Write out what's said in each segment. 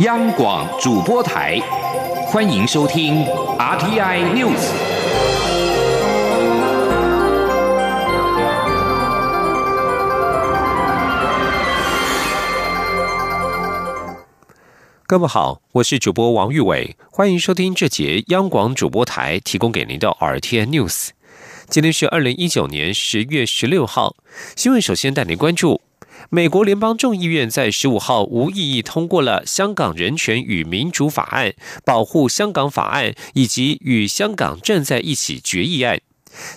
央广主播台，欢迎收听 RTI News。各位好，我是主播王玉伟，欢迎收听这节央广主播台提供给您的 RTI News。今天是二零一九年十月十六号，新闻首先带您关注。美国联邦众议院在十五号无异议通过了《香港人权与民主法案》、《保护香港法案》以及《与香港站在一起》决议案。《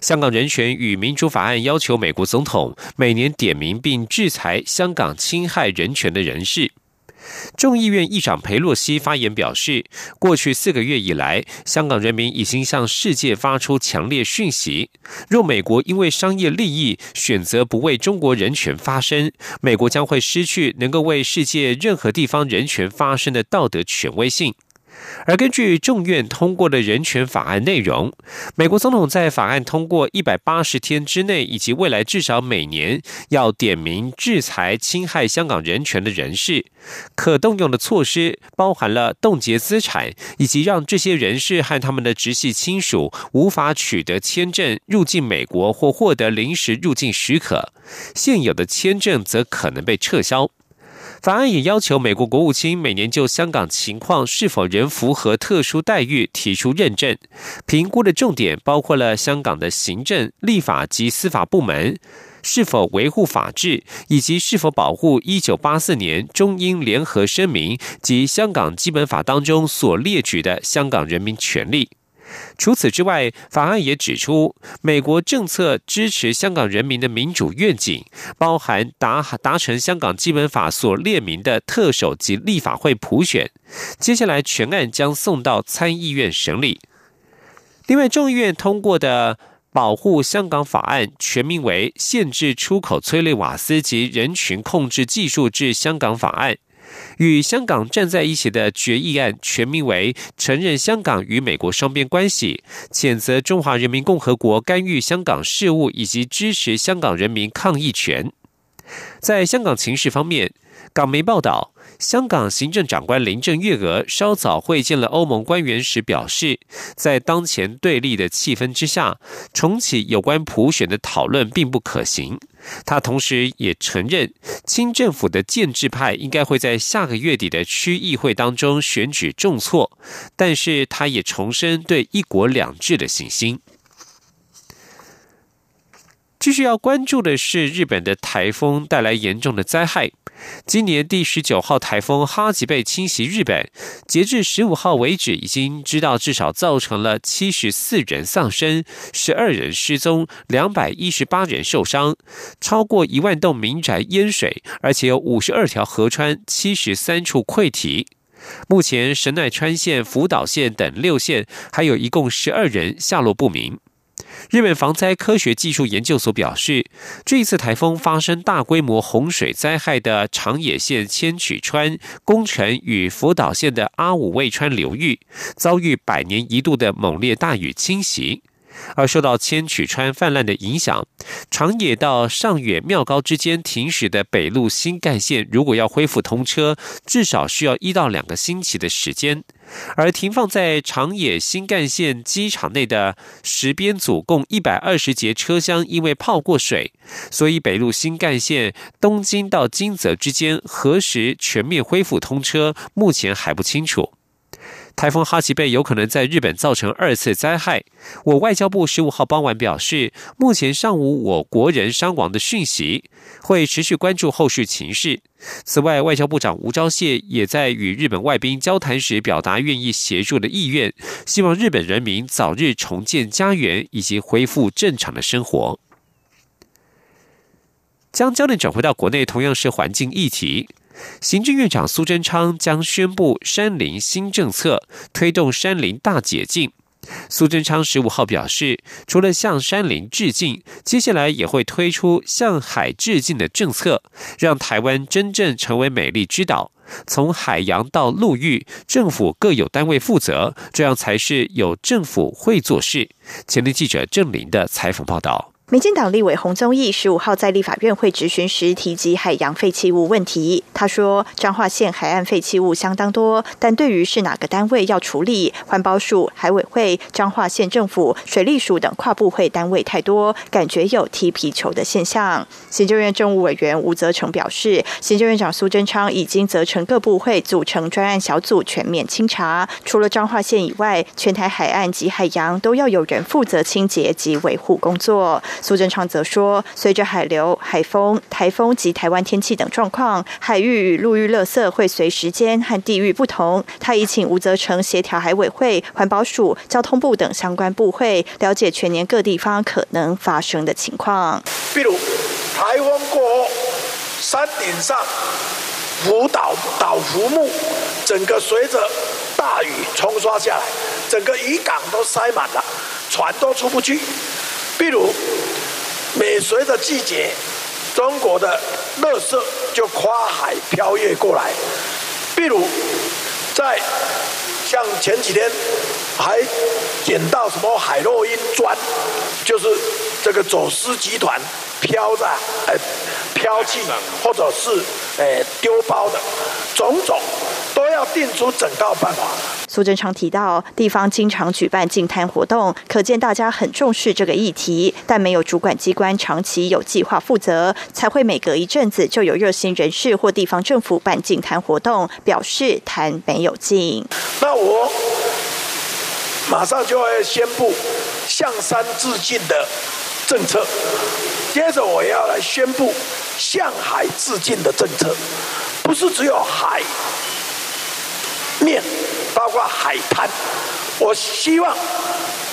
香港人权与民主法案》要求美国总统每年点名并制裁香港侵害人权的人士。众议院议长佩洛西发言表示，过去四个月以来，香港人民已经向世界发出强烈讯息：若美国因为商业利益选择不为中国人权发声，美国将会失去能够为世界任何地方人权发声的道德权威性。而根据众院通过的人权法案内容，美国总统在法案通过一百八十天之内，以及未来至少每年，要点名制裁侵害香港人权的人士。可动用的措施包含了冻结资产，以及让这些人士和他们的直系亲属无法取得签证入境美国或获得临时入境许可。现有的签证则可能被撤销。法案也要求美国国务卿每年就香港情况是否仍符合特殊待遇提出认证，评估的重点包括了香港的行政、立法及司法部门是否维护法治，以及是否保护一九八四年中英联合声明及香港基本法当中所列举的香港人民权利。除此之外，法案也指出，美国政策支持香港人民的民主愿景，包含达达成香港基本法所列明的特首及立法会普选。接下来，全案将送到参议院审理。另外，众议院通过的保护香港法案，全名为《限制出口催泪瓦斯及人群控制技术至香港法案》。与香港站在一起的决议案，全名为《承认香港与美国双边关系》，谴责中华人民共和国干预香港事务以及支持香港人民抗议权。在香港情势方面，港媒报道。香港行政长官林郑月娥稍早会见了欧盟官员时表示，在当前对立的气氛之下，重启有关普选的讨论并不可行。他同时也承认，清政府的建制派应该会在下个月底的区议会当中选举重挫，但是他也重申对一国两制的信心。继续要关注的是日本的台风带来严重的灾害。今年第十九号台风哈吉贝侵袭日本，截至十五号为止，已经知道至少造成了七十四人丧生、十二人失踪、两百一十八人受伤，超过一万栋民宅淹水，而且有五十二条河川、七十三处溃堤。目前神奈川县、福岛县等六县，还有一共十二人下落不明。日本防灾科学技术研究所表示，这一次台风发生大规模洪水灾害的长野县千曲川、宫城与福岛县的阿武卫川流域，遭遇百年一度的猛烈大雨侵袭。而受到千曲川泛滥的影响，长野到上野妙高之间停驶的北陆新干线，如果要恢复通车，至少需要一到两个星期的时间。而停放在长野新干线机场内的十编组共一百二十节车厢，因为泡过水，所以北陆新干线东京到金泽之间何时全面恢复通车，目前还不清楚。台风哈奇贝有可能在日本造成二次灾害。我外交部十五号傍晚表示，目前尚无我国人伤亡的讯息，会持续关注后续情势。此外，外交部长吴钊燮也在与日本外宾交谈时表达愿意协助的意愿，希望日本人民早日重建家园以及恢复正常的生活。将焦点转回到国内，同样是环境议题。行政院长苏贞昌将宣布山林新政策，推动山林大解禁。苏贞昌十五号表示，除了向山林致敬，接下来也会推出向海致敬的政策，让台湾真正成为美丽之岛。从海洋到陆域，政府各有单位负责，这样才是有政府会做事。前天记者郑林的采访报道。民进党立委洪宗义十五号在立法院会质询时提及海洋废弃物问题。他说，彰化县海岸废弃物相当多，但对于是哪个单位要处理，环保署、海委会、彰化县政府、水利署等跨部会单位太多，感觉有踢皮球的现象。行政院政务委员吴泽成表示，行政院长苏贞昌已经责成各部会组成专案小组全面清查，除了彰化县以外，全台海岸及海洋都要有人负责清洁及维护工作。苏贞昌则说，随着海流、海风、台风及台湾天气等状况，海域与陆域垃圾会随时间和地域不同。他已请吴泽成协调海委会、环保署、交通部等相关部会，了解全年各地方可能发生的情况。比如台风过后，山顶上浮岛岛浮木，整个随着大雨冲刷下来，整个渔港都塞满了，船都出不去。比如，每随着季节，中国的乐色就跨海飘越过来。比如，在像前几天还捡到什么海洛因砖，就是这个走私集团飘在呃飘弃或者是呃丢包的种种，都要定出整套办法。苏贞昌提到，地方经常举办净滩活动，可见大家很重视这个议题，但没有主管机关长期有计划负责，才会每隔一阵子就有热心人士或地方政府办净滩活动，表示谈没有净。那我马上就会宣布向山致敬的政策，接着我要来宣布向海致敬的政策，不是只有海面。包括海滩，我希望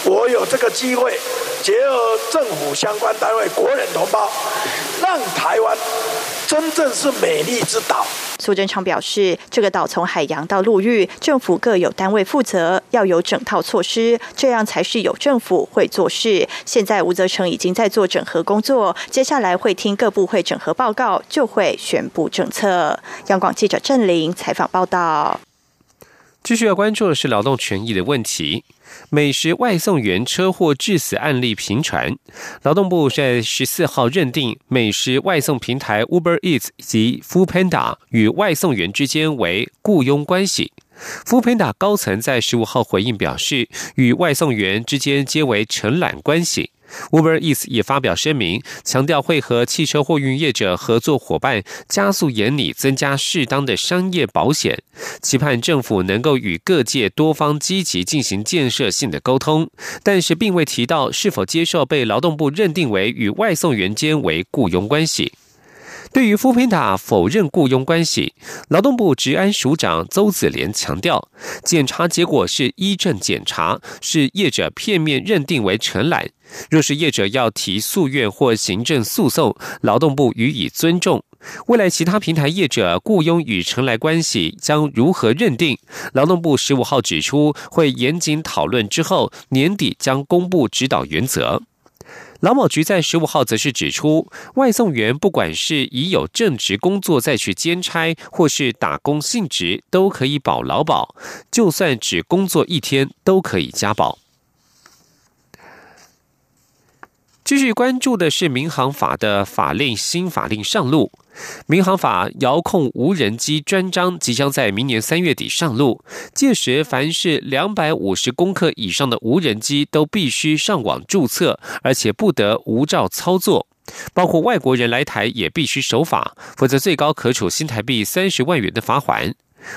我有这个机会，结合政府相关单位、国人同胞，让台湾真正是美丽之岛。苏贞昌表示，这个岛从海洋到陆域，政府各有单位负责，要有整套措施，这样才是有政府会做事。现在吴泽成已经在做整合工作，接下来会听各部会整合报告，就会宣布政策。央广记者郑玲采访报道。继续要关注的是劳动权益的问题。美食外送员车祸致死案例频传，劳动部在十四号认定美食外送平台 Uber Eats 及 Foodpanda 与外送员之间为雇佣关系。Foodpanda 高层在十五号回应表示，与外送员之间皆为承揽关系。Uber Eats 也发表声明，强调会和汽车货运业者合作伙伴，加速研拟增加适当的商业保险，期盼政府能够与各界多方积极进行建设性的沟通，但是并未提到是否接受被劳动部认定为与外送员间为雇佣关系。对于富平塔否认雇佣关系，劳动部治安署长邹子廉强调，检查结果是依证检查，是业者片面认定为承揽。若是业者要提诉愿或行政诉讼，劳动部予以尊重。未来其他平台业者雇佣与承揽关系将如何认定？劳动部十五号指出，会严谨讨论之后，年底将公布指导原则。劳保局在十五号则是指出，外送员不管是已有正职工作再去兼差，或是打工性质，都可以保劳保，就算只工作一天都可以加保。继续关注的是民航法的法令新法令上路，民航法遥控无人机专章即将在明年三月底上路，届时凡是两百五十公克以上的无人机都必须上网注册，而且不得无照操作，包括外国人来台也必须守法，否则最高可处新台币三十万元的罚款。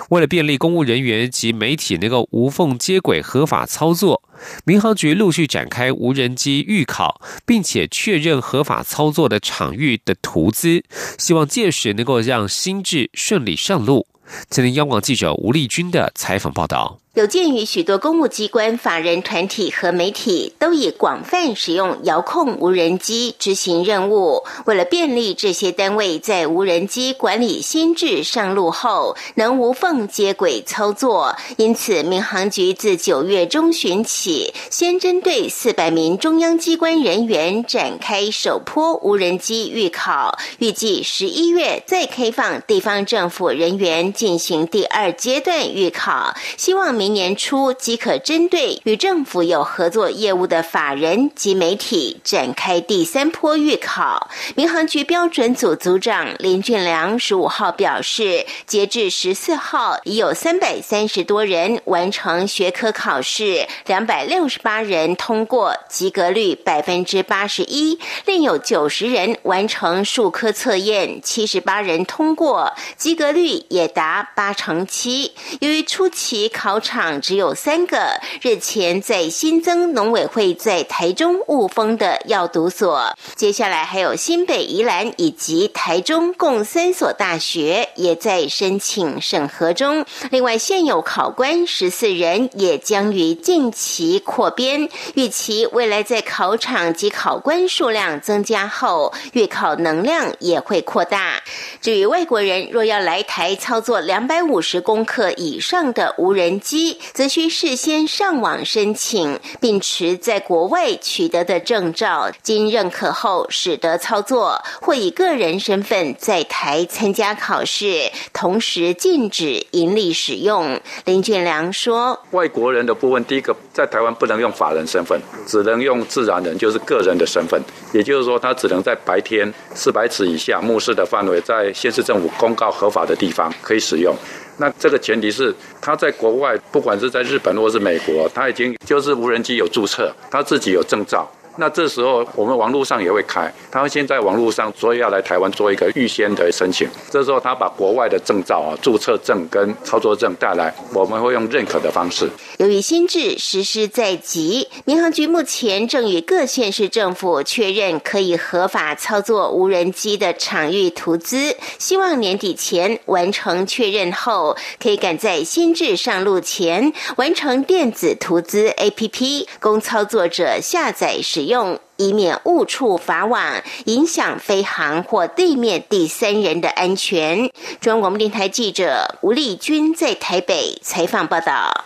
为了便利公务人员及媒体能够无缝接轨合法操作，民航局陆续展开无人机预考，并且确认合法操作的场域的图资，希望届时能够让新制顺利上路。今天央广记者吴丽君的采访报道。有鉴于许多公务机关、法人团体和媒体都已广泛使用遥控无人机执行任务，为了便利这些单位在无人机管理新制上路后能无缝接轨操作，因此民航局自九月中旬起，先针对四百名中央机关人员展开首波无人机预考，预计十一月再开放地方政府人员进行第二阶段预考，希望民。明年初即可针对与政府有合作业务的法人及媒体展开第三波预考。民航局标准组组长林俊良十五号表示，截至十四号，已有三百三十多人完成学科考试，两百六十八人通过，及格率百分之八十一；另有九十人完成数科测验，七十八人通过，及格率也达八成七。由于初期考场只有三个，日前在新增农委会在台中雾峰的药毒所，接下来还有新北宜兰以及台中共三所大学也在申请审核中。另外，现有考官十四人也将于近期扩编，预期未来在考场及考官数量增加后，预考能量也会扩大。至于外国人若要来台操作两百五十公克以上的无人机，则需事先上网申请，并持在国外取得的证照，经认可后使得操作，或以个人身份在台参加考试，同时禁止盈利使用。林俊良说：“外国人的部分，第一个在台湾不能用法人身份，只能用自然人，就是个人的身份。也就是说，他只能在白天四百尺以下目视的范围，在县市政府公告合法的地方可以使用。”那这个前提是他在国外，不管是在日本或是美国，他已经就是无人机有注册，他自己有证照。那这时候我们网络上也会开，他会先在网络上所以要来台湾做一个预先的申请。这时候他把国外的证照啊、注册证跟操作证带来，我们会用认可的方式。由于新制实施在即，民航局目前正与各县市政府确认可以合法操作无人机的场域图资，希望年底前完成确认后，可以赶在新制上路前完成电子图资 APP，供操作者下载使。用用以免误触法网，影响飞行或地面第三人的安全。中央广播电台记者吴丽君在台北采访报道。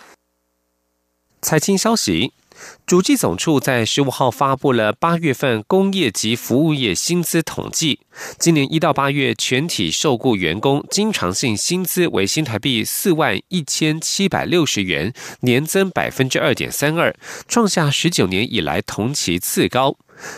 财经消息。主计总处在十五号发布了八月份工业及服务业薪资统计，今年一到八月全体受雇员工经常性薪资为新台币四万一千七百六十元，年增百分之二点三二，创下十九年以来同期次高。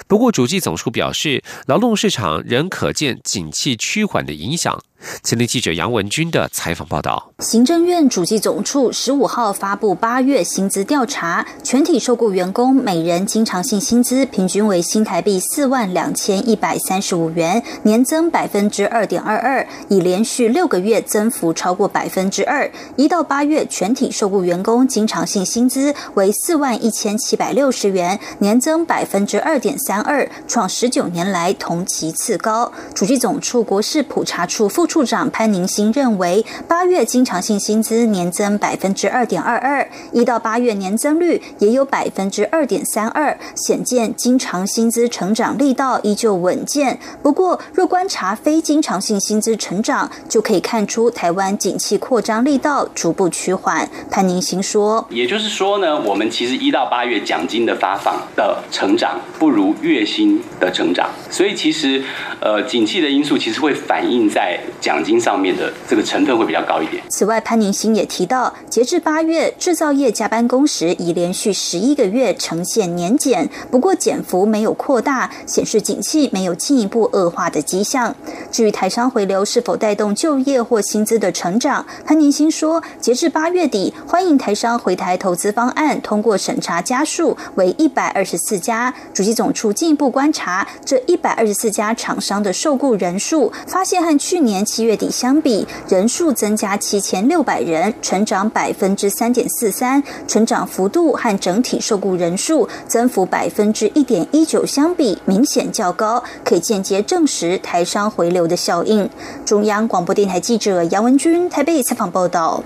不过，主计总处表示，劳动市场仍可见景气趋缓的影响。前天记者杨文军的采访报道：行政院主计总处十五号发布八月薪资调查，全体受雇员工每人经常性薪资平均为新台币四万两千一百三十五元，年增百分之二点二二，已连续六个月增幅超过百分之二。一到八月，全体受雇员工经常性薪资为四万一千七百六十元，年增百分之二点三二，创十九年来同期次高。主计总处国事普查处副。处长潘宁新认为，八月经常性薪资年增百分之二点二二，一到八月年增率也有百分之二点三二，显见经常薪资成长力道依旧稳健。不过，若观察非经常性薪资成长，就可以看出台湾景气扩张力道逐步趋缓。潘宁新说：“也就是说呢，我们其实一到八月奖金的发放的成长不如月薪的成长，所以其实呃，景气的因素其实会反映在。”奖金上面的这个成分会比较高一点。此外，潘宁新也提到，截至八月，制造业加班工时已连续十一个月呈现年减，不过减幅没有扩大，显示景气没有进一步恶化的迹象。至于台商回流是否带动就业或薪资的成长，潘宁新说，截至八月底，欢迎台商回台投资方案通过审查家数为一百二十四家。主席总处进一步观察这一百二十四家厂商的受雇人数，发现和去年。七月底相比，人数增加七千六百人，成长百分之三点四三，成长幅度和整体受雇人数增幅百分之一点一九相比，明显较高，可以间接证实台商回流的效应。中央广播电台记者杨文君台北采访报道。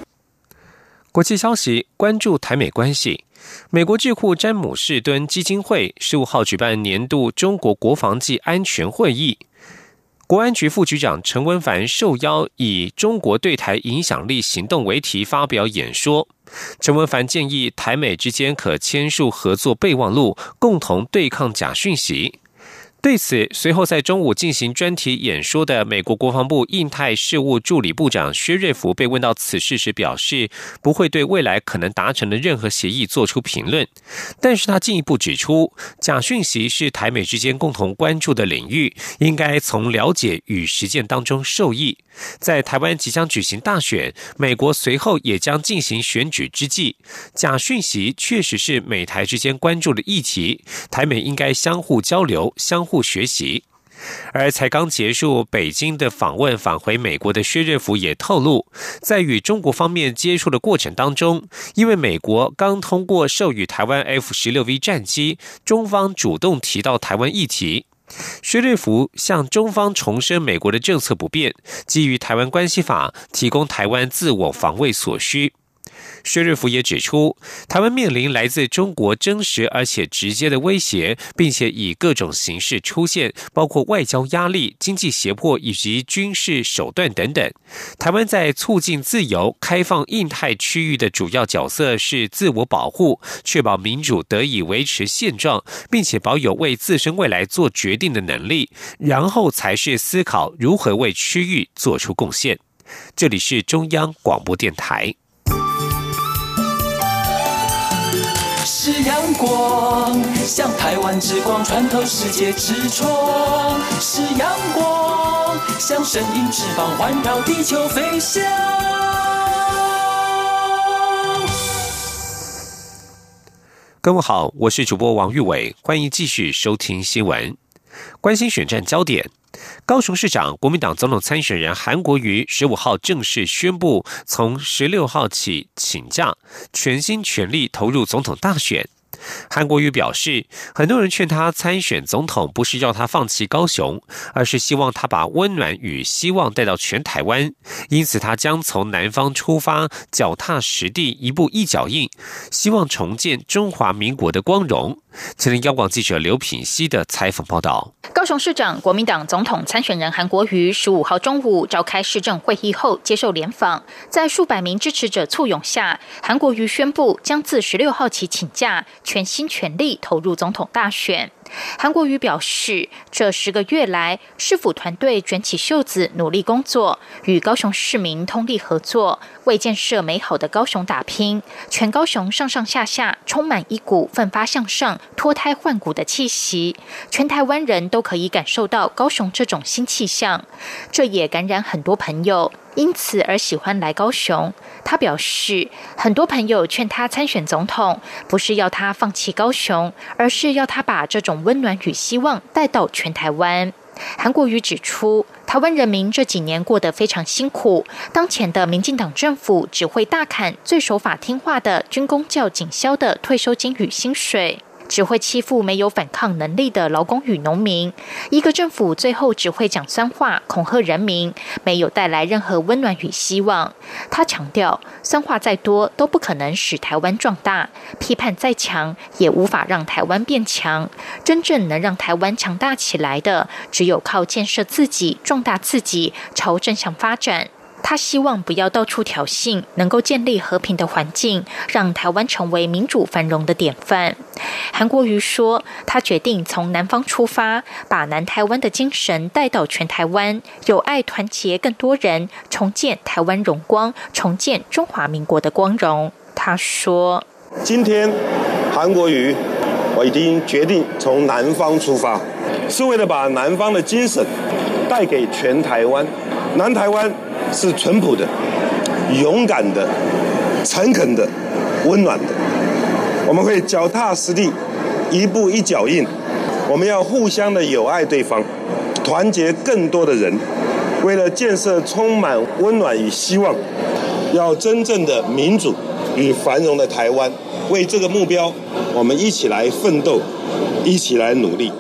国际消息，关注台美关系。美国智库詹姆士敦基金会十五号举办年度中国国防暨安全会议。国安局副局长陈文凡受邀以“中国对台影响力行动”为题发表演说。陈文凡建议台美之间可签署合作备忘录，共同对抗假讯息。对此，随后在中午进行专题演说的美国国防部印太事务助理部长薛瑞福被问到此事时，表示不会对未来可能达成的任何协议做出评论。但是他进一步指出，假讯息是台美之间共同关注的领域，应该从了解与实践当中受益。在台湾即将举行大选，美国随后也将进行选举之际，假讯息确实是美台之间关注的议题，台美应该相互交流、相互互学习。而才刚结束北京的访问，返回美国的薛瑞福也透露，在与中国方面接触的过程当中，因为美国刚通过授予台湾 F 十六 V 战机，中方主动提到台湾议题。薛瑞福向中方重申美国的政策不变，基于台湾关系法提供台湾自我防卫所需。薛瑞福也指出，台湾面临来自中国真实而且直接的威胁，并且以各种形式出现，包括外交压力、经济胁迫以及军事手段等等。台湾在促进自由开放印太区域的主要角色是自我保护，确保民主得以维持现状，并且保有为自身未来做决定的能力，然后才是思考如何为区域做出贡献。这里是中央广播电台。是阳光，像台湾之光穿透世界之窗；是阳光，像神鹰翅膀环绕地球飞翔。各位好，我是主播王玉伟，欢迎继续收听新闻，关心选战焦点。高雄市长、国民党总统参选人韩国瑜十五号正式宣布，从十六号起请假，全心全力投入总统大选。韩国瑜表示，很多人劝他参选总统，不是要他放弃高雄，而是希望他把温暖与希望带到全台湾。因此，他将从南方出发，脚踏实地，一步一脚印，希望重建中华民国的光荣。前听央广记者刘品熙的采访报道。高雄市长、国民党总统参选人韩国瑜十五号中午召开市政会议后接受联访，在数百名支持者簇拥下，韩国瑜宣布将自十六号起请假，全心全力投入总统大选。韩国瑜表示，这十个月来，市府团队卷起袖子努力工作，与高雄市民通力合作，为建设美好的高雄打拼。全高雄上上下下充满一股奋发向上、脱胎换骨的气息，全台湾人都可以感受到高雄这种新气象，这也感染很多朋友。因此而喜欢来高雄。他表示，很多朋友劝他参选总统，不是要他放弃高雄，而是要他把这种温暖与希望带到全台湾。韩国瑜指出，台湾人民这几年过得非常辛苦，当前的民进党政府只会大砍最守法听话的军工教警消的退休金与薪水。只会欺负没有反抗能力的劳工与农民，一个政府最后只会讲酸话恐吓人民，没有带来任何温暖与希望。他强调，酸话再多都不可能使台湾壮大，批判再强也无法让台湾变强。真正能让台湾强大起来的，只有靠建设自己、壮大自己，朝正向发展。他希望不要到处挑衅，能够建立和平的环境，让台湾成为民主繁荣的典范。韩国瑜说，他决定从南方出发，把南台湾的精神带到全台湾，有爱团结更多人，重建台湾荣光，重建中华民国的光荣。他说：“今天韩国瑜，我已经决定从南方出发，是为了把南方的精神带给全台湾，南台湾。”是淳朴的、勇敢的、诚恳的、温暖的。我们会脚踏实地，一步一脚印。我们要互相的友爱对方，团结更多的人，为了建设充满温暖与希望，要真正的民主与繁荣的台湾。为这个目标，我们一起来奋斗，一起来努力。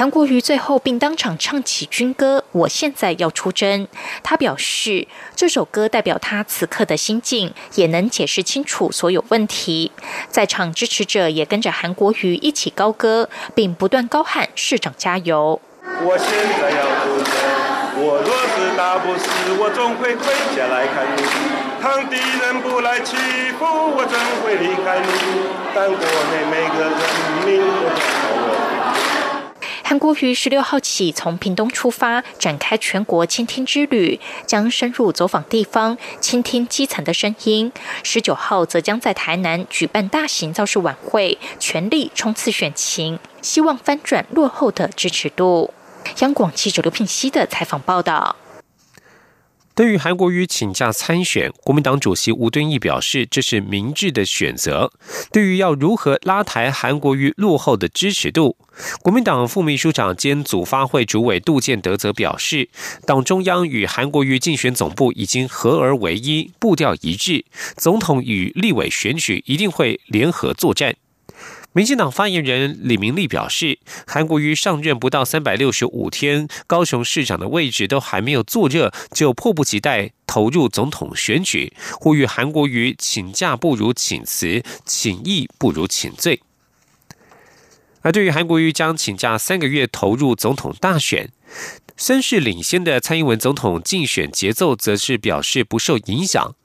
韩国瑜最后并当场唱起军歌《我现在要出征》，他表示这首歌代表他此刻的心境，也能解释清楚所有问题。在场支持者也跟着韩国瑜一起高歌，并不断高喊“市长加油”。我现在要出征，我若是打不死，我总会回家来看你。当敌人不来欺负我，怎会离开你？但国内每个人民都。韩国于十六号起从屏东出发，展开全国倾听之旅，将深入走访地方，倾听基层的声音。十九号则将在台南举办大型造势晚会，全力冲刺选情，希望翻转落后的支持度。央广记者刘聘熙的采访报道。对于韩国瑜请假参选，国民党主席吴敦义表示，这是明智的选择。对于要如何拉抬韩国瑜落后的支持度，国民党副秘书长兼组发会主委杜建德则表示，党中央与韩国瑜竞选总部已经合而为一，步调一致，总统与立委选举一定会联合作战。民进党发言人李明利表示，韩国瑜上任不到三百六十五天，高雄市长的位置都还没有坐热，就迫不及待投入总统选举，呼吁韩国瑜请假不如请辞，请义不如请罪。而对于韩国瑜将请假三个月投入总统大选，声势领先的蔡英文总统竞选节奏则是表示不受影响。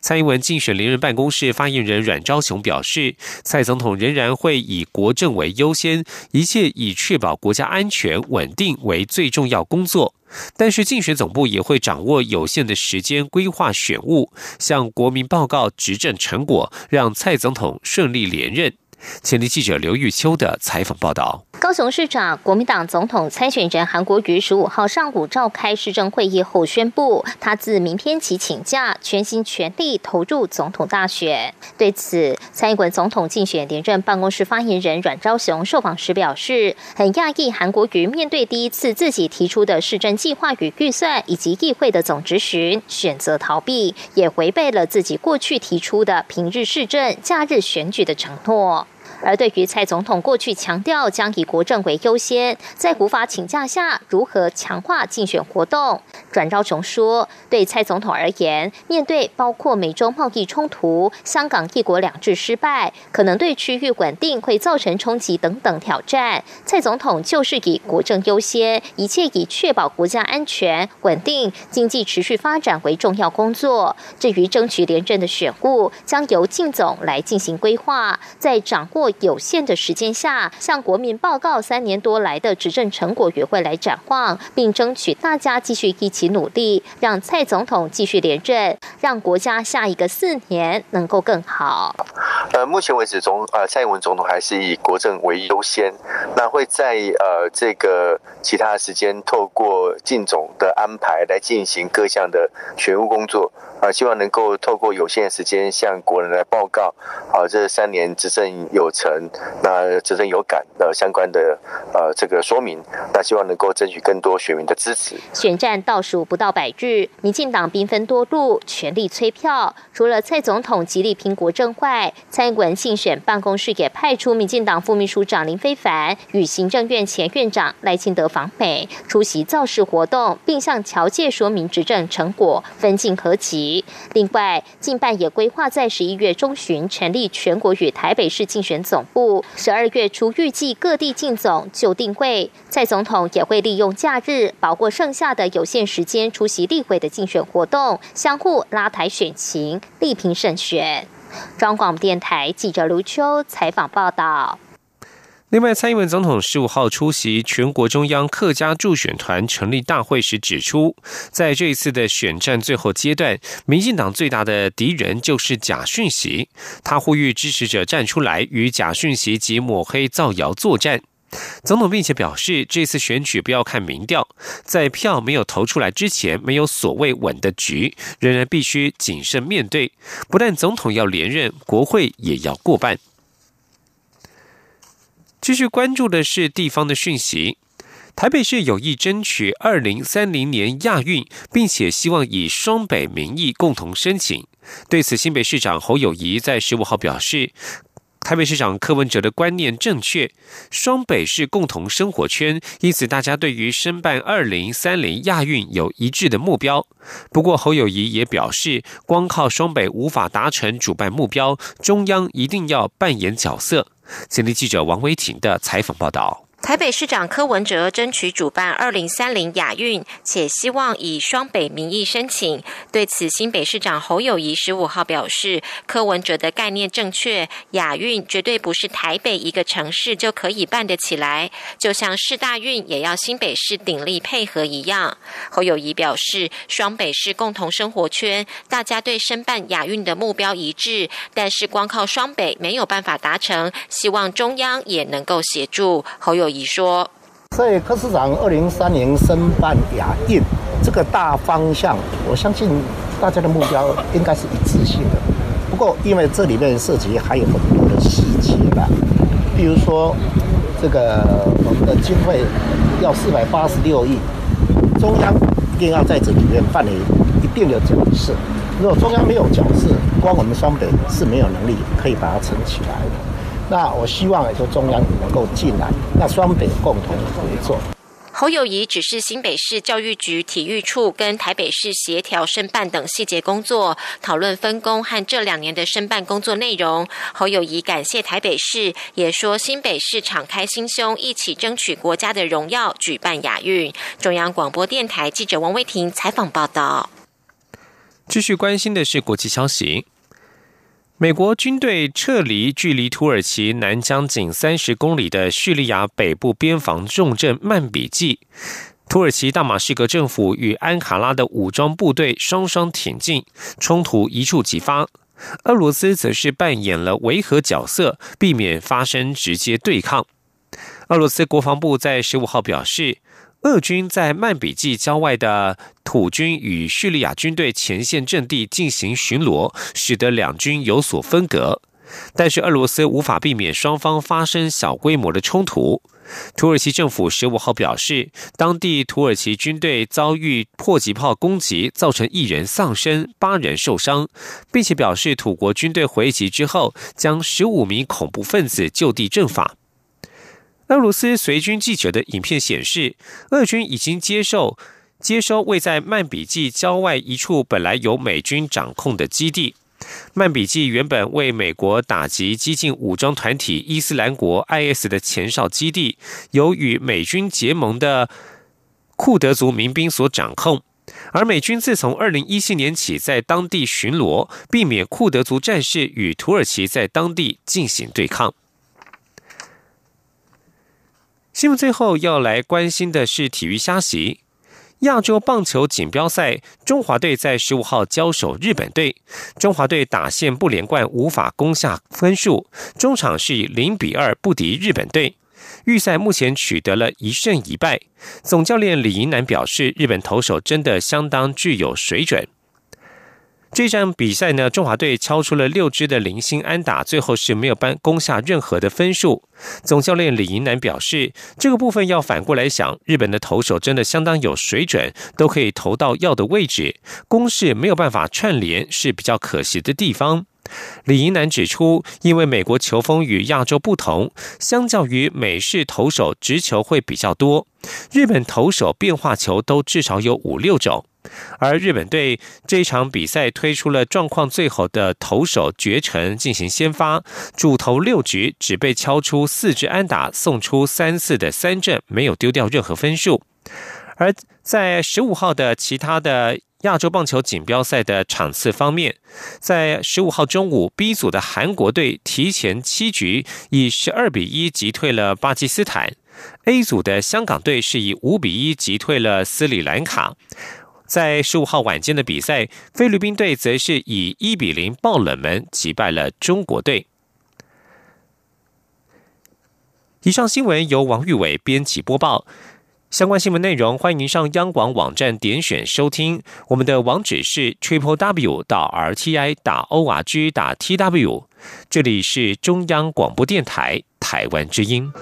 蔡英文竞选连任办公室发言人阮昭雄表示，蔡总统仍然会以国政为优先，一切以确保国家安全稳定为最重要工作。但是竞选总部也会掌握有限的时间规划选务，向国民报告执政成果，让蔡总统顺利连任。前立记者刘玉秋的采访报道。高雄市长、国民党总统参选人韩国瑜十五号上午召开市政会议后宣布，他自明天起请假，全心全力投入总统大选。对此，蔡英文总统竞选连任办公室发言人阮昭雄受访时表示，很讶异韩国瑜面对第一次自己提出的市政计划与预算以及议会的总执询，选择逃避，也违背了自己过去提出的平日市政、假日选举的承诺。而对于蔡总统过去强调将以国政为优先，在无法请假下如何强化竞选活动？阮昭雄说，对蔡总统而言，面对包括美中贸易冲突、香港一国两制失败，可能对区域稳定会造成冲击等等挑战，蔡总统就是以国政优先，一切以确保国家安全稳定、经济持续发展为重要工作。至于争取连任的选务，将由靳总来进行规划，在掌握。有限的时间下，向国民报告三年多来的执政成果与会来展望，并争取大家继续一起努力，让蔡总统继续连任，让国家下一个四年能够更好。呃，目前为止，总呃蔡英文总统还是以国政为优先，那会在呃这个其他时间透过靳总的安排来进行各项的选务工作，啊，希望能够透过有限的时间向国人来报告，啊，这三年执政有成。那执政有感的相关的呃这个说明，那希望能够争取更多选民的支持。选战倒数不到百日，民进党兵分多路，全力催票。除了蔡总统极力拼国政外，蔡英文竞选办公室也派出民进党副秘书长林非凡与行政院前院长赖清德访美，出席造势活动，并向侨界说明执政成果，分进合集。另外，近办也规划在十一月中旬成立全国与台北市竞选总。总部十二月初预计各地进总就定位，蔡总统也会利用假日，包括剩下的有限时间出席例会的竞选活动，相互拉抬选情，力拼胜选。中广电台记者卢秋采访报道。另外，蔡英文总统十五号出席全国中央客家助选团成立大会时指出，在这一次的选战最后阶段，民进党最大的敌人就是假讯息。他呼吁支持者站出来与假讯息及抹黑造谣作战。总统并且表示，这次选举不要看民调，在票没有投出来之前，没有所谓稳的局，仍然必须谨慎面对。不但总统要连任，国会也要过半。继续关注的是地方的讯息。台北市有意争取二零三零年亚运，并且希望以双北名义共同申请。对此，新北市长侯友谊在十五号表示，台北市长柯文哲的观念正确，双北是共同生活圈，因此大家对于申办二零三零亚运有一致的目标。不过，侯友谊也表示，光靠双北无法达成主办目标，中央一定要扮演角色。前立记者王维婷的采访报道。台北市长柯文哲争取主办二零三零亚运，且希望以双北名义申请。对此，新北市长侯友谊十五号表示，柯文哲的概念正确，亚运绝对不是台北一个城市就可以办得起来，就像市大运也要新北市鼎力配合一样。侯友谊表示，双北市共同生活圈，大家对申办亚运的目标一致，但是光靠双北没有办法达成，希望中央也能够协助。侯友。你说，所以柯市长二零三零申办亚运这个大方向，我相信大家的目标应该是一致性的。不过，因为这里面涉及还有很多的细节吧，比如说这个我们的经费要四百八十六亿，中央一定要在这里面扮演一定的角色。如果中央没有角色，光我们双北是没有能力可以把它撑起来的。那我希望也就中央能够进来，那双北共同合作。侯友谊指示新北市教育局体育处跟台北市协调申办等细节工作，讨论分工和这两年的申办工作内容。侯友谊感谢台北市，也说新北市敞开心胸，一起争取国家的荣耀，举办亚运。中央广播电台记者王威婷采访报道。继续关心的是国际消息。美国军队撤离距离土耳其南疆仅三十公里的叙利亚北部边防重镇曼比季，土耳其大马士革政府与安卡拉的武装部队双双挺进，冲突一触即发。俄罗斯则是扮演了维和角色，避免发生直接对抗。俄罗斯国防部在十五号表示。俄军在曼比季郊外的土军与叙利亚军队前线阵地进行巡逻，使得两军有所分隔。但是俄罗斯无法避免双方发生小规模的冲突。土耳其政府十五号表示，当地土耳其军队遭遇迫击炮攻击，造成一人丧生、八人受伤，并且表示土国军队回击之后，将十五名恐怖分子就地正法。俄罗斯随军记者的影片显示，俄军已经接受接收位在曼比季郊外一处本来由美军掌控的基地。曼比季原本为美国打击激进武装团体伊斯兰国 （IS） 的前哨基地，由与美军结盟的库德族民兵所掌控。而美军自从二零一七年起在当地巡逻，避免库德族战士与土耳其在当地进行对抗。新闻最后要来关心的是体育消息：亚洲棒球锦标赛，中华队在十五号交手日本队，中华队打线不连贯，无法攻下分数，中场是以零比二不敌日本队。预赛目前取得了一胜一败。总教练李银南表示，日本投手真的相当具有水准。这场比赛呢，中华队敲出了六支的零星安打，最后是没有扳攻下任何的分数。总教练李银南表示，这个部分要反过来想，日本的投手真的相当有水准，都可以投到要的位置，攻势没有办法串联是比较可惜的地方。李银南指出，因为美国球风与亚洲不同，相较于美式投手直球会比较多，日本投手变化球都至少有五六种。而日本队这场比赛推出了状况最好的投手绝尘进行先发，主投六局只被敲出四支安打，送出三次的三振，没有丢掉任何分数。而在十五号的其他的亚洲棒球锦标赛的场次方面，在十五号中午，B 组的韩国队提前七局以十二比一击退了巴基斯坦；A 组的香港队是以五比一击退了斯里兰卡。在十五号晚间的比赛，菲律宾队则是以一比零爆冷门击败了中国队。以上新闻由王玉伟编辑播报。相关新闻内容，欢迎上央广网站点选收听。我们的网址是 triple w 到 r t i 打 o r g 打 t w。这里是中央广播电台台湾之音。